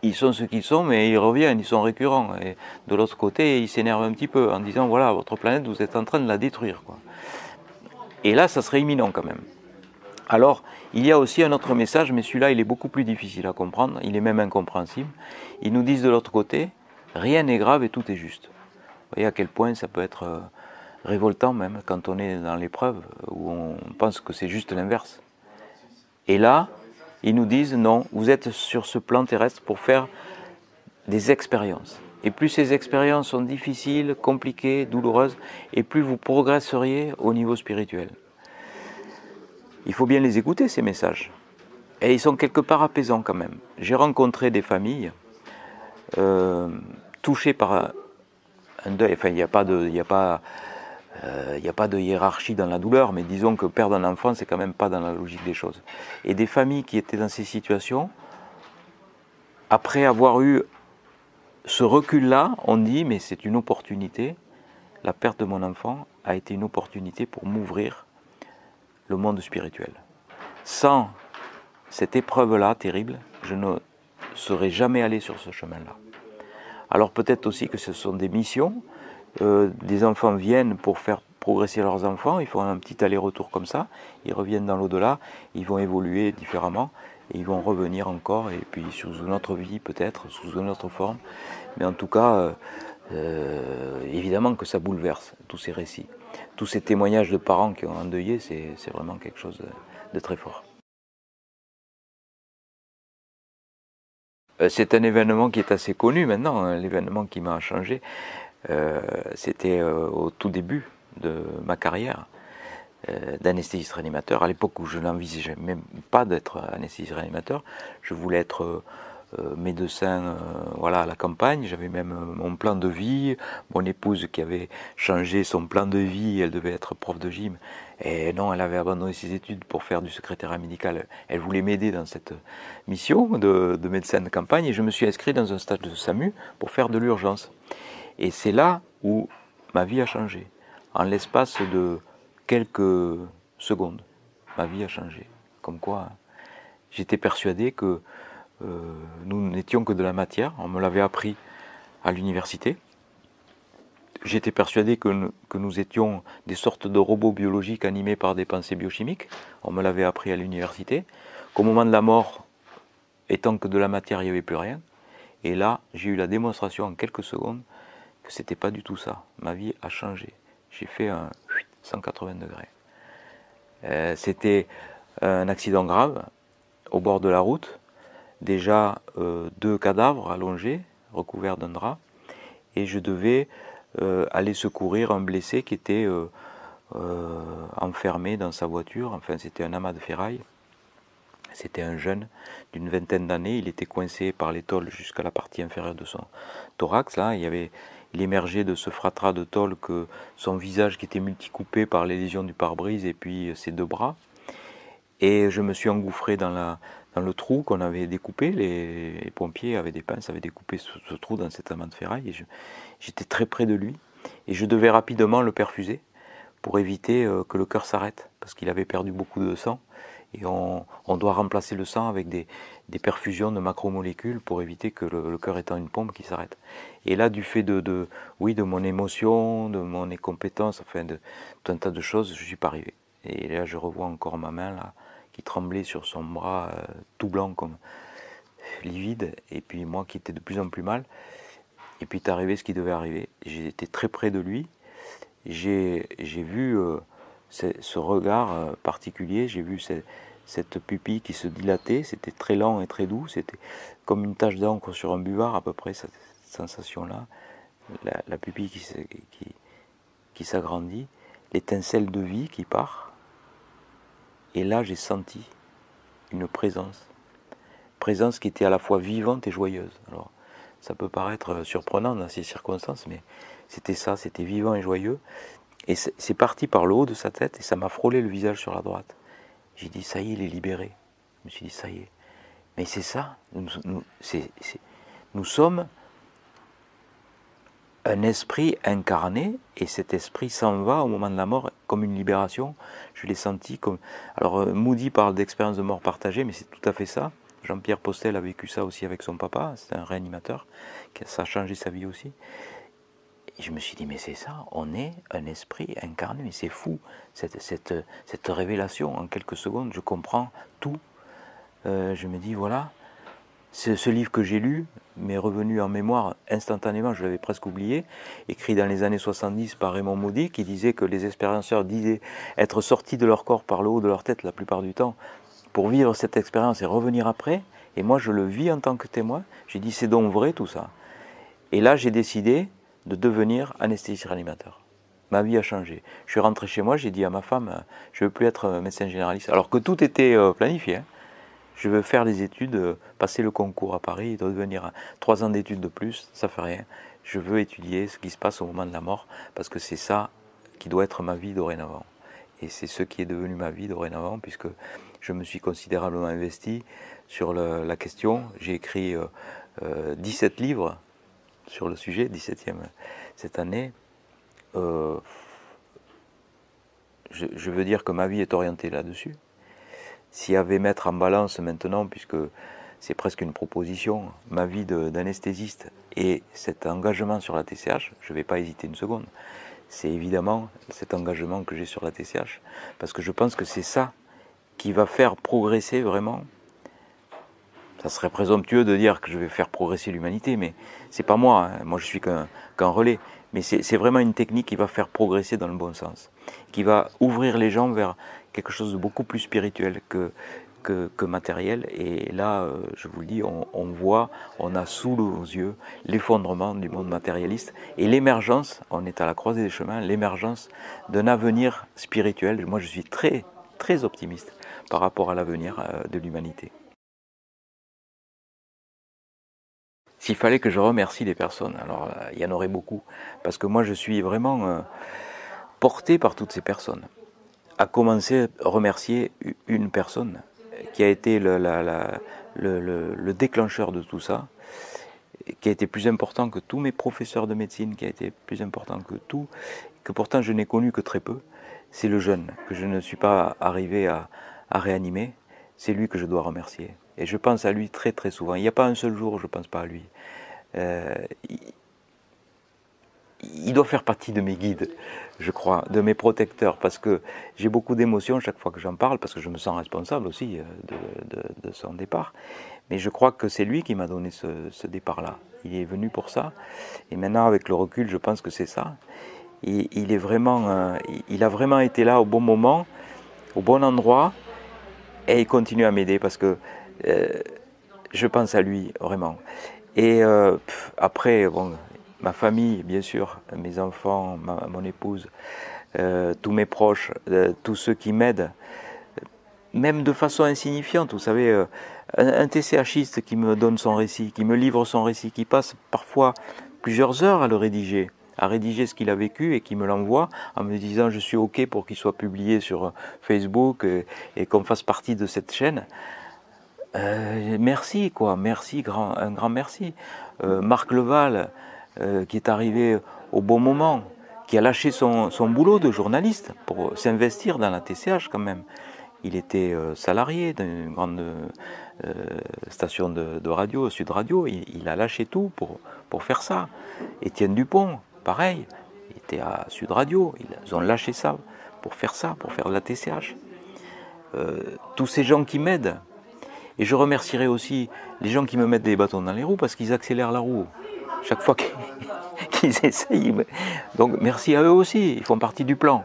Speaker 1: ils sont ce qu'ils sont, mais ils reviennent, ils sont récurrents. Et de l'autre côté, ils s'énervent un petit peu en disant voilà, votre planète, vous êtes en train de la détruire. Et là, ça serait imminent quand même. Alors, il y a aussi un autre message, mais celui-là, il est beaucoup plus difficile à comprendre, il est même incompréhensible. Ils nous disent de l'autre côté, rien n'est grave et tout est juste. Vous voyez à quel point ça peut être euh, révoltant même quand on est dans l'épreuve où on pense que c'est juste l'inverse. Et là, ils nous disent non, vous êtes sur ce plan terrestre pour faire des expériences. Et plus ces expériences sont difficiles, compliquées, douloureuses, et plus vous progresseriez au niveau spirituel. Il faut bien les écouter, ces messages. Et ils sont quelque part apaisants quand même. J'ai rencontré des familles euh, touchées par un deuil. Enfin, il n'y a pas de, a pas, euh, il a pas de hiérarchie dans la douleur, mais disons que perdre un enfant, c'est quand même pas dans la logique des choses. Et des familles qui étaient dans ces situations, après avoir eu ce recul-là, on dit, mais c'est une opportunité. La perte de mon enfant a été une opportunité pour m'ouvrir le monde spirituel. Sans cette épreuve-là terrible, je ne serais jamais allé sur ce chemin-là. Alors peut-être aussi que ce sont des missions. Euh, des enfants viennent pour faire progresser leurs enfants, ils font un petit aller-retour comme ça, ils reviennent dans l'au-delà, ils vont évoluer différemment, ils vont revenir encore, et puis sous une autre vie peut-être, sous une autre forme. Mais en tout cas, euh, euh, évidemment que ça bouleverse tous ces récits tous ces témoignages de parents qui ont endeuillé, c'est vraiment quelque chose de, très fort. C'est un événement qui est assez connu maintenant, hein, l'événement qui m'a changé. Euh, c'était euh, au tout début de ma carrière d'anesthésiste réanimateur, à l'époque où je n'envisageais même pas d'être anesthésiste réanimateur. Je voulais être euh, médecin euh, voilà, à la campagne. J'avais même euh, mon plan de vie. Mon épouse qui avait changé son plan de vie, elle devait être prof de gym. Et non, elle avait abandonné ses études pour faire du secrétariat médical. Elle voulait m'aider dans cette mission de, de, médecin de campagne. Et je me suis inscrit dans un stage de SAMU pour faire de l'urgence. Et c'est là où ma vie a changé. En l'espace de quelques secondes, ma vie a changé. Comme quoi, j'étais persuadé que euh, nous n'étions que de la matière, on me l'avait appris à l'université. J'étais persuadé que, nous étions des sortes de robots biologiques animés par des pensées biochimiques, on me l'avait appris à l'université, qu'au moment de la mort, étant que de la matière, il n'y avait plus rien. Et là, j'ai eu la démonstration en quelques secondes que ce n'était pas du tout ça. Ma vie a changé. J'ai fait un 180 degrés. Euh, c'était un accident grave au bord de la route déjà euh, deux cadavres allongés, recouverts d'un drap, et je devais euh, aller secourir un blessé qui était enfermé dans sa voiture. Enfin, c'était un amas de ferraille. C'était un jeune d'une vingtaine d'années. Il était coincé par les tôles jusqu'à la partie inférieure de son thorax. Là, il y avait, il émergeait de ce fratras de tôle que son visage qui était multicoupé par les lésions du pare-brise et puis ses deux bras. Et je me suis engouffré dans, la, dans le trou qu'on avait découpé. Les, pompiers avaient des pinces, avaient découpé ce, trou dans cet amas de ferraille. Et j'étais très près de lui. Et je devais rapidement le perfuser pour éviter euh, que le cœur s'arrête, parce qu'il avait perdu beaucoup de sang. Et on, doit remplacer le sang avec des, perfusions de macromolécules pour éviter que le, cœur étant une pompe qui s'arrête. Et là, du fait de, oui, de mon émotion, de mon incompétence, enfin de tout un tas de choses, je suis pas arrivé. Et là, je revois encore ma main là, qui tremblait sur son bras euh, tout blanc comme livide, et puis moi qui étais de plus en plus mal. Et puis est arrivé ce qui devait arriver. J'étais très près de lui. J'ai vu euh, ce, regard euh, particulier, j'ai vu cette pupille qui se dilatait, c'était très lent et très doux, c'était comme une tache d'encre sur un buvard à peu près, cette sensation-là, la, pupille qui, qui, qui s'agrandit, l'étincelle de vie qui part, et là j'ai senti une présence, présence qui était à la fois vivante et joyeuse. Alors, ça peut paraître surprenant dans ces circonstances, mais c'était ça, c'était vivant et joyeux. Et c'est parti par le haut de sa tête et ça m'a frôlé le visage sur la droite. J'ai dit, ça y est, il est libéré. Je me suis dit, ça y est. Mais c'est ça, nous, sommes un esprit incarné et cet esprit s'en va au moment de la mort comme une libération. Je l'ai senti comme. Alors euh, Moody parle d'expérience de mort partagée, mais c'est tout à fait ça. Jean-Pierre Postel a vécu ça aussi avec son papa, c'est un réanimateur, ça a changé sa vie aussi. Je me suis dit, mais c'est ça, on est un esprit incarné, c'est fou, cette, cette, révélation en quelques secondes, je comprends tout. Euh, je me dis, voilà, ce, livre que j'ai lu m'est revenu en mémoire instantanément, je l'avais presque oublié, écrit dans les années 70 par Raymond Maudit, qui disait que les expérienceurs disaient être sortis de leur corps par le haut de leur tête la plupart du temps pour vivre cette expérience et revenir après. Et moi, je le vis en tant que témoin. J'ai dit, c'est donc vrai tout ça. Et là, j'ai décidé, de devenir anesthésiste réanimateur. Ma vie a changé. Je suis rentré chez moi, j'ai dit à ma femme, je ne veux plus être médecin généraliste. Alors que tout était euh, planifié. Hein. Je veux faire des études, euh, passer le concours à Paris, devenir trois ans d'études de plus, ça fait rien. Je veux étudier ce qui se passe au moment de la mort, parce que c'est ça qui doit être ma vie dorénavant. Et c'est ce qui est devenu ma vie dorénavant, puisque je me suis considérablement investi sur la question. J'ai écrit 17 euh, livres sur le sujet, 17e cette année, euh, je, veux dire que ma vie est orientée là-dessus. S'il y avait mettre en balance maintenant, puisque c'est presque une proposition, ma vie d'anesthésiste et cet engagement sur la TCH, je ne vais pas hésiter une seconde. C'est évidemment cet engagement que j'ai sur la TCH, parce que je pense que c'est ça qui va faire progresser vraiment ça serait présomptueux de dire que je vais faire progresser l'humanité, mais c'est pas moi. Hein. Moi, je suis qu'un relais. Mais c'est vraiment une technique qui va faire progresser dans le bon sens, qui va ouvrir les gens vers quelque chose de beaucoup plus spirituel que, matériel. Et là, euh, je vous le dis, on, on voit, on a sous nos yeux l'effondrement du monde matérialiste et l'émergence, on est à la croisée des chemins, l'émergence d'un avenir spirituel. Moi, je suis très, très optimiste par rapport à l'avenir euh, de l'humanité. S'il fallait que je remercie des personnes, alors euh, il y en aurait beaucoup, parce que moi je suis vraiment euh, porté par toutes ces personnes. À commencer à remercier une personne qui a été le, le, déclencheur de tout ça, qui a été plus important que tous mes professeurs de médecine, qui a été plus important que tout, que pourtant je n'ai connu que très peu, c'est le jeune que je ne suis pas arrivé à réanimer, c'est lui que je dois remercier. Et je pense à lui très très souvent. Il n'y a pas un seul jour où je ne pense pas à lui. Euh, il, doit faire partie de mes guides, je crois, de mes protecteurs, parce que j'ai beaucoup d'émotions chaque fois que j'en parle, parce que je me sens responsable aussi euh, de, son départ. Mais je crois que c'est lui qui m'a donné ce, départ-là. Il est venu pour ça. Et maintenant, avec le recul, je pense que c'est ça. il, est vraiment, il a vraiment été là au bon moment, au bon endroit, et il continue à m'aider parce que je pense à lui vraiment. Et euh, après, bon, ma famille, bien sûr, mes enfants, mon épouse, euh, tous mes proches, tous ceux qui m'aident, même de façon insignifiante. Vous savez, un, TCHiste qui me donne son récit, qui me livre son récit, qui passe parfois plusieurs heures à le rédiger, à rédiger ce qu'il a vécu et qui me l'envoie en me disant je suis OK pour qu'il soit publié sur Facebook et, qu'on fasse partie de cette chaîne. Euh, merci, quoi, merci, grand, un grand merci. Euh, Marc Leval, euh, qui est arrivé au bon moment, qui a lâché son, boulot de journaliste pour s'investir dans la TCH quand même. Il était salarié d'une grande station de, radio, Sud Radio, il, il, a lâché tout pour, pour faire ça. Étienne Dupont, pareil, il était à Sud Radio, ils ont lâché ça pour faire ça, pour faire de la TCH. tous ces gens qui m'aident, et je remercierai aussi les gens qui me mettent des bâtons dans les roues parce qu'ils accélèrent la roue. Chaque fois qu'ils essayent. Donc merci à eux aussi, ils font partie du plan.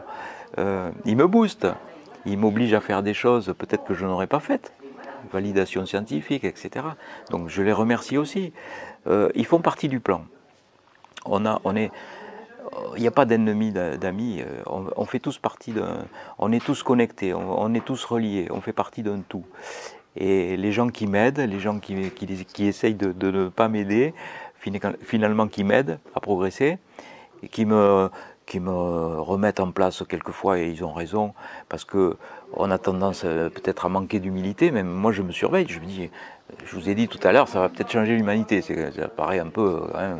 Speaker 1: Euh, ils me boostent, ils m'obligent à faire des choses peut-être que je n'aurais pas faites. Validation scientifique, etc. Donc je les remercie aussi. Euh, ils font partie du plan. On a, on est, il n'y a pas d'ennemis, d'amis. Euh, on, fait tous partie d'un. On est tous connectés, on, on, est tous reliés, on fait partie d'un tout. Et les gens qui m'aident, les gens qui, qui, qui essayent de, ne pas m'aider, finalement qui m'aident à progresser, qui me, qui me remettent en place quelquefois, et ils ont raison, parce que on a tendance euh, peut-être à manquer d'humilité, même moi je me surveille, je me dis, je vous ai dit tout à l'heure, ça va peut-être changer l'humanité, ça paraît un peu, hein,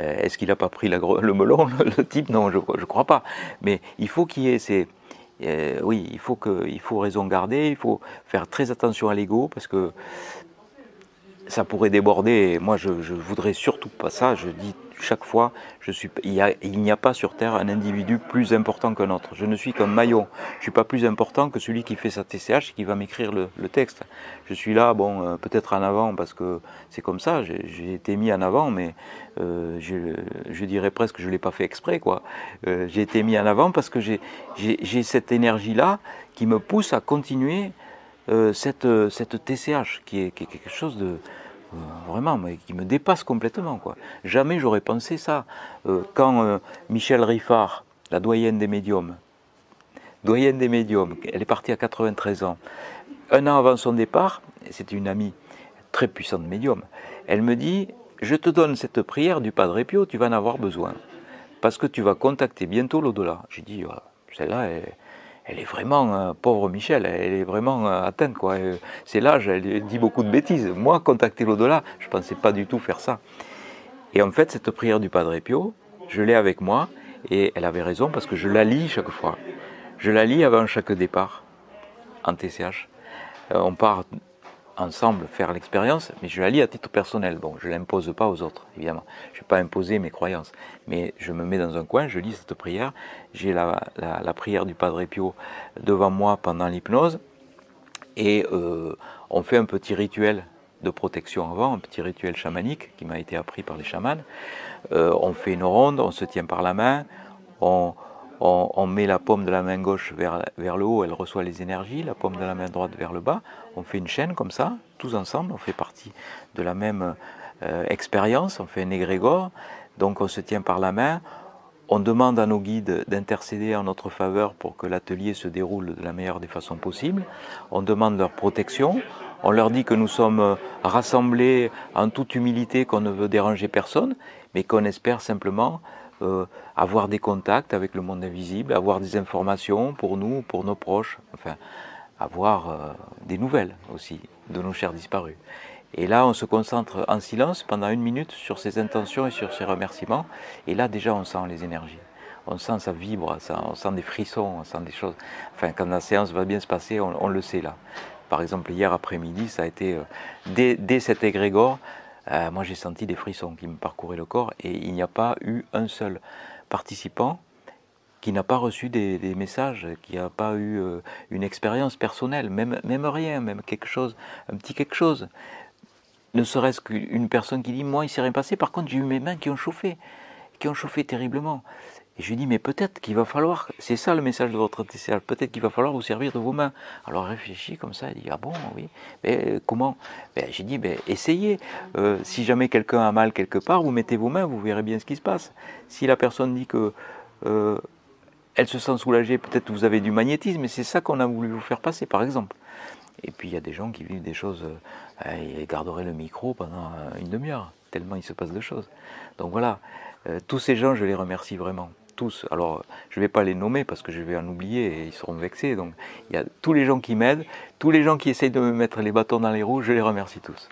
Speaker 1: euh, est-ce qu'il n'a pas pris le melon, le type? Non, je ne crois pas, mais il faut qu'il y ait ces euh, oui, il faut, que, il faut raison garder, il faut faire très attention à l'ego parce que ça pourrait déborder. moi, je, je voudrais surtout pas ça. Je dis chaque fois, il n'y a, pas sur Terre un individu plus important qu'un autre. Je ne suis qu'un maillon. Je ne suis pas plus important que celui qui fait sa TCH et qui va m'écrire le, texte. Je suis là, bon, euh, peut-être en avant parce que c'est comme ça. J'ai été mis en avant, mais euh, je, dirais presque que je ne l'ai pas fait exprès. Euh, j'ai été mis en avant parce que j'ai cette énergie-là qui me pousse à continuer cette, TCH qui est quelque chose de vraiment, mais qui me dépasse complètement. Quoi. Jamais j'aurais pensé ça. Euh, quand euh, Michel Riffard, la doyenne des médiums, doyenne des médiums, elle est partie à 93 ans. Un an avant son départ, c'est une amie très puissante médium, elle me dit Je te donne cette prière du Padre Pio, tu vas en avoir besoin. Parce que tu vas contacter bientôt l'au-delà. J'ai dit Celle-là, elle, elle est vraiment, euh, pauvre Michel, elle est vraiment euh, atteinte. quoi. Euh, c'est l'âge, elle dit beaucoup de bêtises. Moi, contacter l'au-delà, je ne pensais pas du tout faire ça. Et en fait, cette prière du Padre Pio, je l'ai avec moi, et elle avait raison parce que je la lis chaque fois. Je la lis avant chaque départ en TCH. on part ensemble faire l'expérience, mais je la lis à titre personnel. Bon, je ne l'impose pas aux autres, évidemment. Je ne vais pas imposer mes croyances. Mais je me mets dans un coin, je lis cette prière. J'ai la, la, prière du Padre Pio devant moi pendant l'hypnose. Et euh, on fait un petit rituel de protection avant, un petit rituel chamanique qui m'a été appris par les chamans. Euh, on fait une ronde, on se tient par la main, on, on, met la paume de la main gauche vers, le haut, elle reçoit les énergies, la paume de la main droite vers le bas. On fait une chaîne comme ça, tous ensemble, on fait partie de la même euh, expérience, on fait un égrégore, donc on se tient par la main, on demande à nos guides d'intercéder en notre faveur pour que l'atelier se déroule de la meilleure des façons possibles, on demande leur protection, on leur dit que nous sommes rassemblés en toute humilité, qu'on ne veut déranger personne, mais qu'on espère simplement euh, avoir des contacts avec le monde invisible, avoir des informations pour nous, pour nos proches, enfin, avoir euh, des nouvelles aussi de nos chers disparus. Et là, on se concentre en silence pendant une minute sur ses intentions et sur ses remerciements. Et là, déjà, on sent les énergies. On sent ça vibre, on sent des frissons, on sent des choses. Enfin, quand la séance va bien se passer, on, le sait là. Par exemple, hier après-midi, ça a été, euh, dès, dès cet égrégore, euh, moi j'ai senti des frissons qui me parcouraient le corps et il n'y a pas eu un seul participant qui n'a pas reçu des, messages, qui n'a pas eu euh, une expérience personnelle, même, même rien, même quelque chose, un petit quelque chose. Ne serait-ce qu'une personne qui dit Moi, il s'est rien passé, par contre, j'ai eu mes mains qui ont chauffé, qui ont chauffé terriblement. Et je lui dis, mais peut-être qu'il va falloir, c'est ça le message de votre TCH, peut-être qu'il va falloir vous servir de vos mains. Alors réfléchis comme ça, il dit, ah bon, oui, mais euh, comment? Ben, J'ai dit, ben, essayez. Euh, si jamais quelqu'un a mal quelque part, vous mettez vos mains, vous verrez bien ce qui se passe. Si la personne dit que euh, elle se sent soulagée, peut-être vous avez du magnétisme, et c'est ça qu'on a voulu vous faire passer, par exemple. Et puis il y a des gens qui vivent des choses, euh, ils garderaient le micro pendant une demi-heure, tellement il se passe de choses. Donc voilà, tous ces gens, je les remercie vraiment tous. Alors, je ne vais pas les nommer parce que je vais en oublier et ils seront vexés. Donc, il y a tous les gens qui m'aident, tous les gens qui essayent de me mettre les bâtons dans les roues, je les remercie tous.